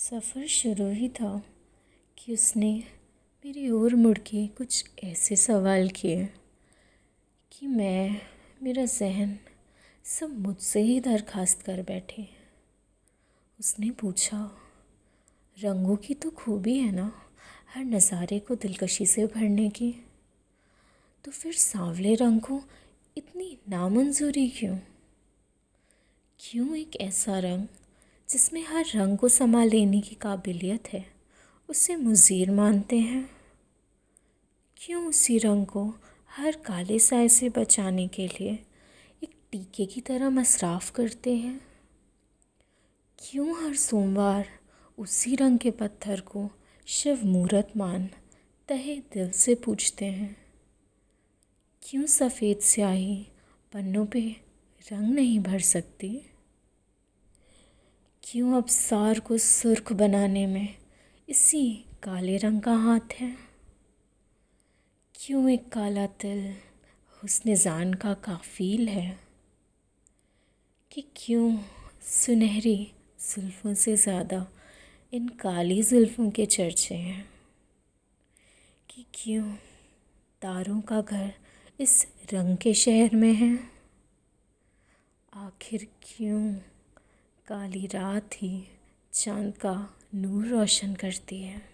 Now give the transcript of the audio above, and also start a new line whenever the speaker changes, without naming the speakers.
सफ़र शुरू ही था कि उसने मेरी ओर मुड़ के कुछ ऐसे सवाल किए कि मैं, मेरा जहन सब मुझसे ही दरख्वास्त कर बैठे। उसने पूछा, रंगों की तो खूबी है ना, हर नज़ारे को दिलकशी से भरने की? तो फिर सांवले रंग को इतनी नामंजूरी क्यों? क्यों एक ऐसा रंग जिसमें हर रंग को समा लेने की काबिलियत है, उसे मुजीर मानते हैं। क्यों उसी रंग को हर काले साय से बचाने के लिए एक टीके की तरह मसराफ़ करते हैं? क्यों हर सोमवार उसी रंग के पत्थर को शिव मूर्त मान तहे दिल से पूछते हैं? क्यों सफ़ेद स्याही पन्नों पे रंग नहीं भर सकती? क्यों अब सार को सुर्ख बनाने में? इसी काले रंग का हाथ है। क्यों एक काला तिल हुस्न जान का काफिल है? कि क्यों सुनहरी जुल्फ़ों से ज़्यादा इन काली जुल्फ़ों के चर्चे हैं? कि क्यों तारों का घर इस रंग के शहर में है? आखिर क्यों काली रात ही चाँद का नूर रोशन करती है।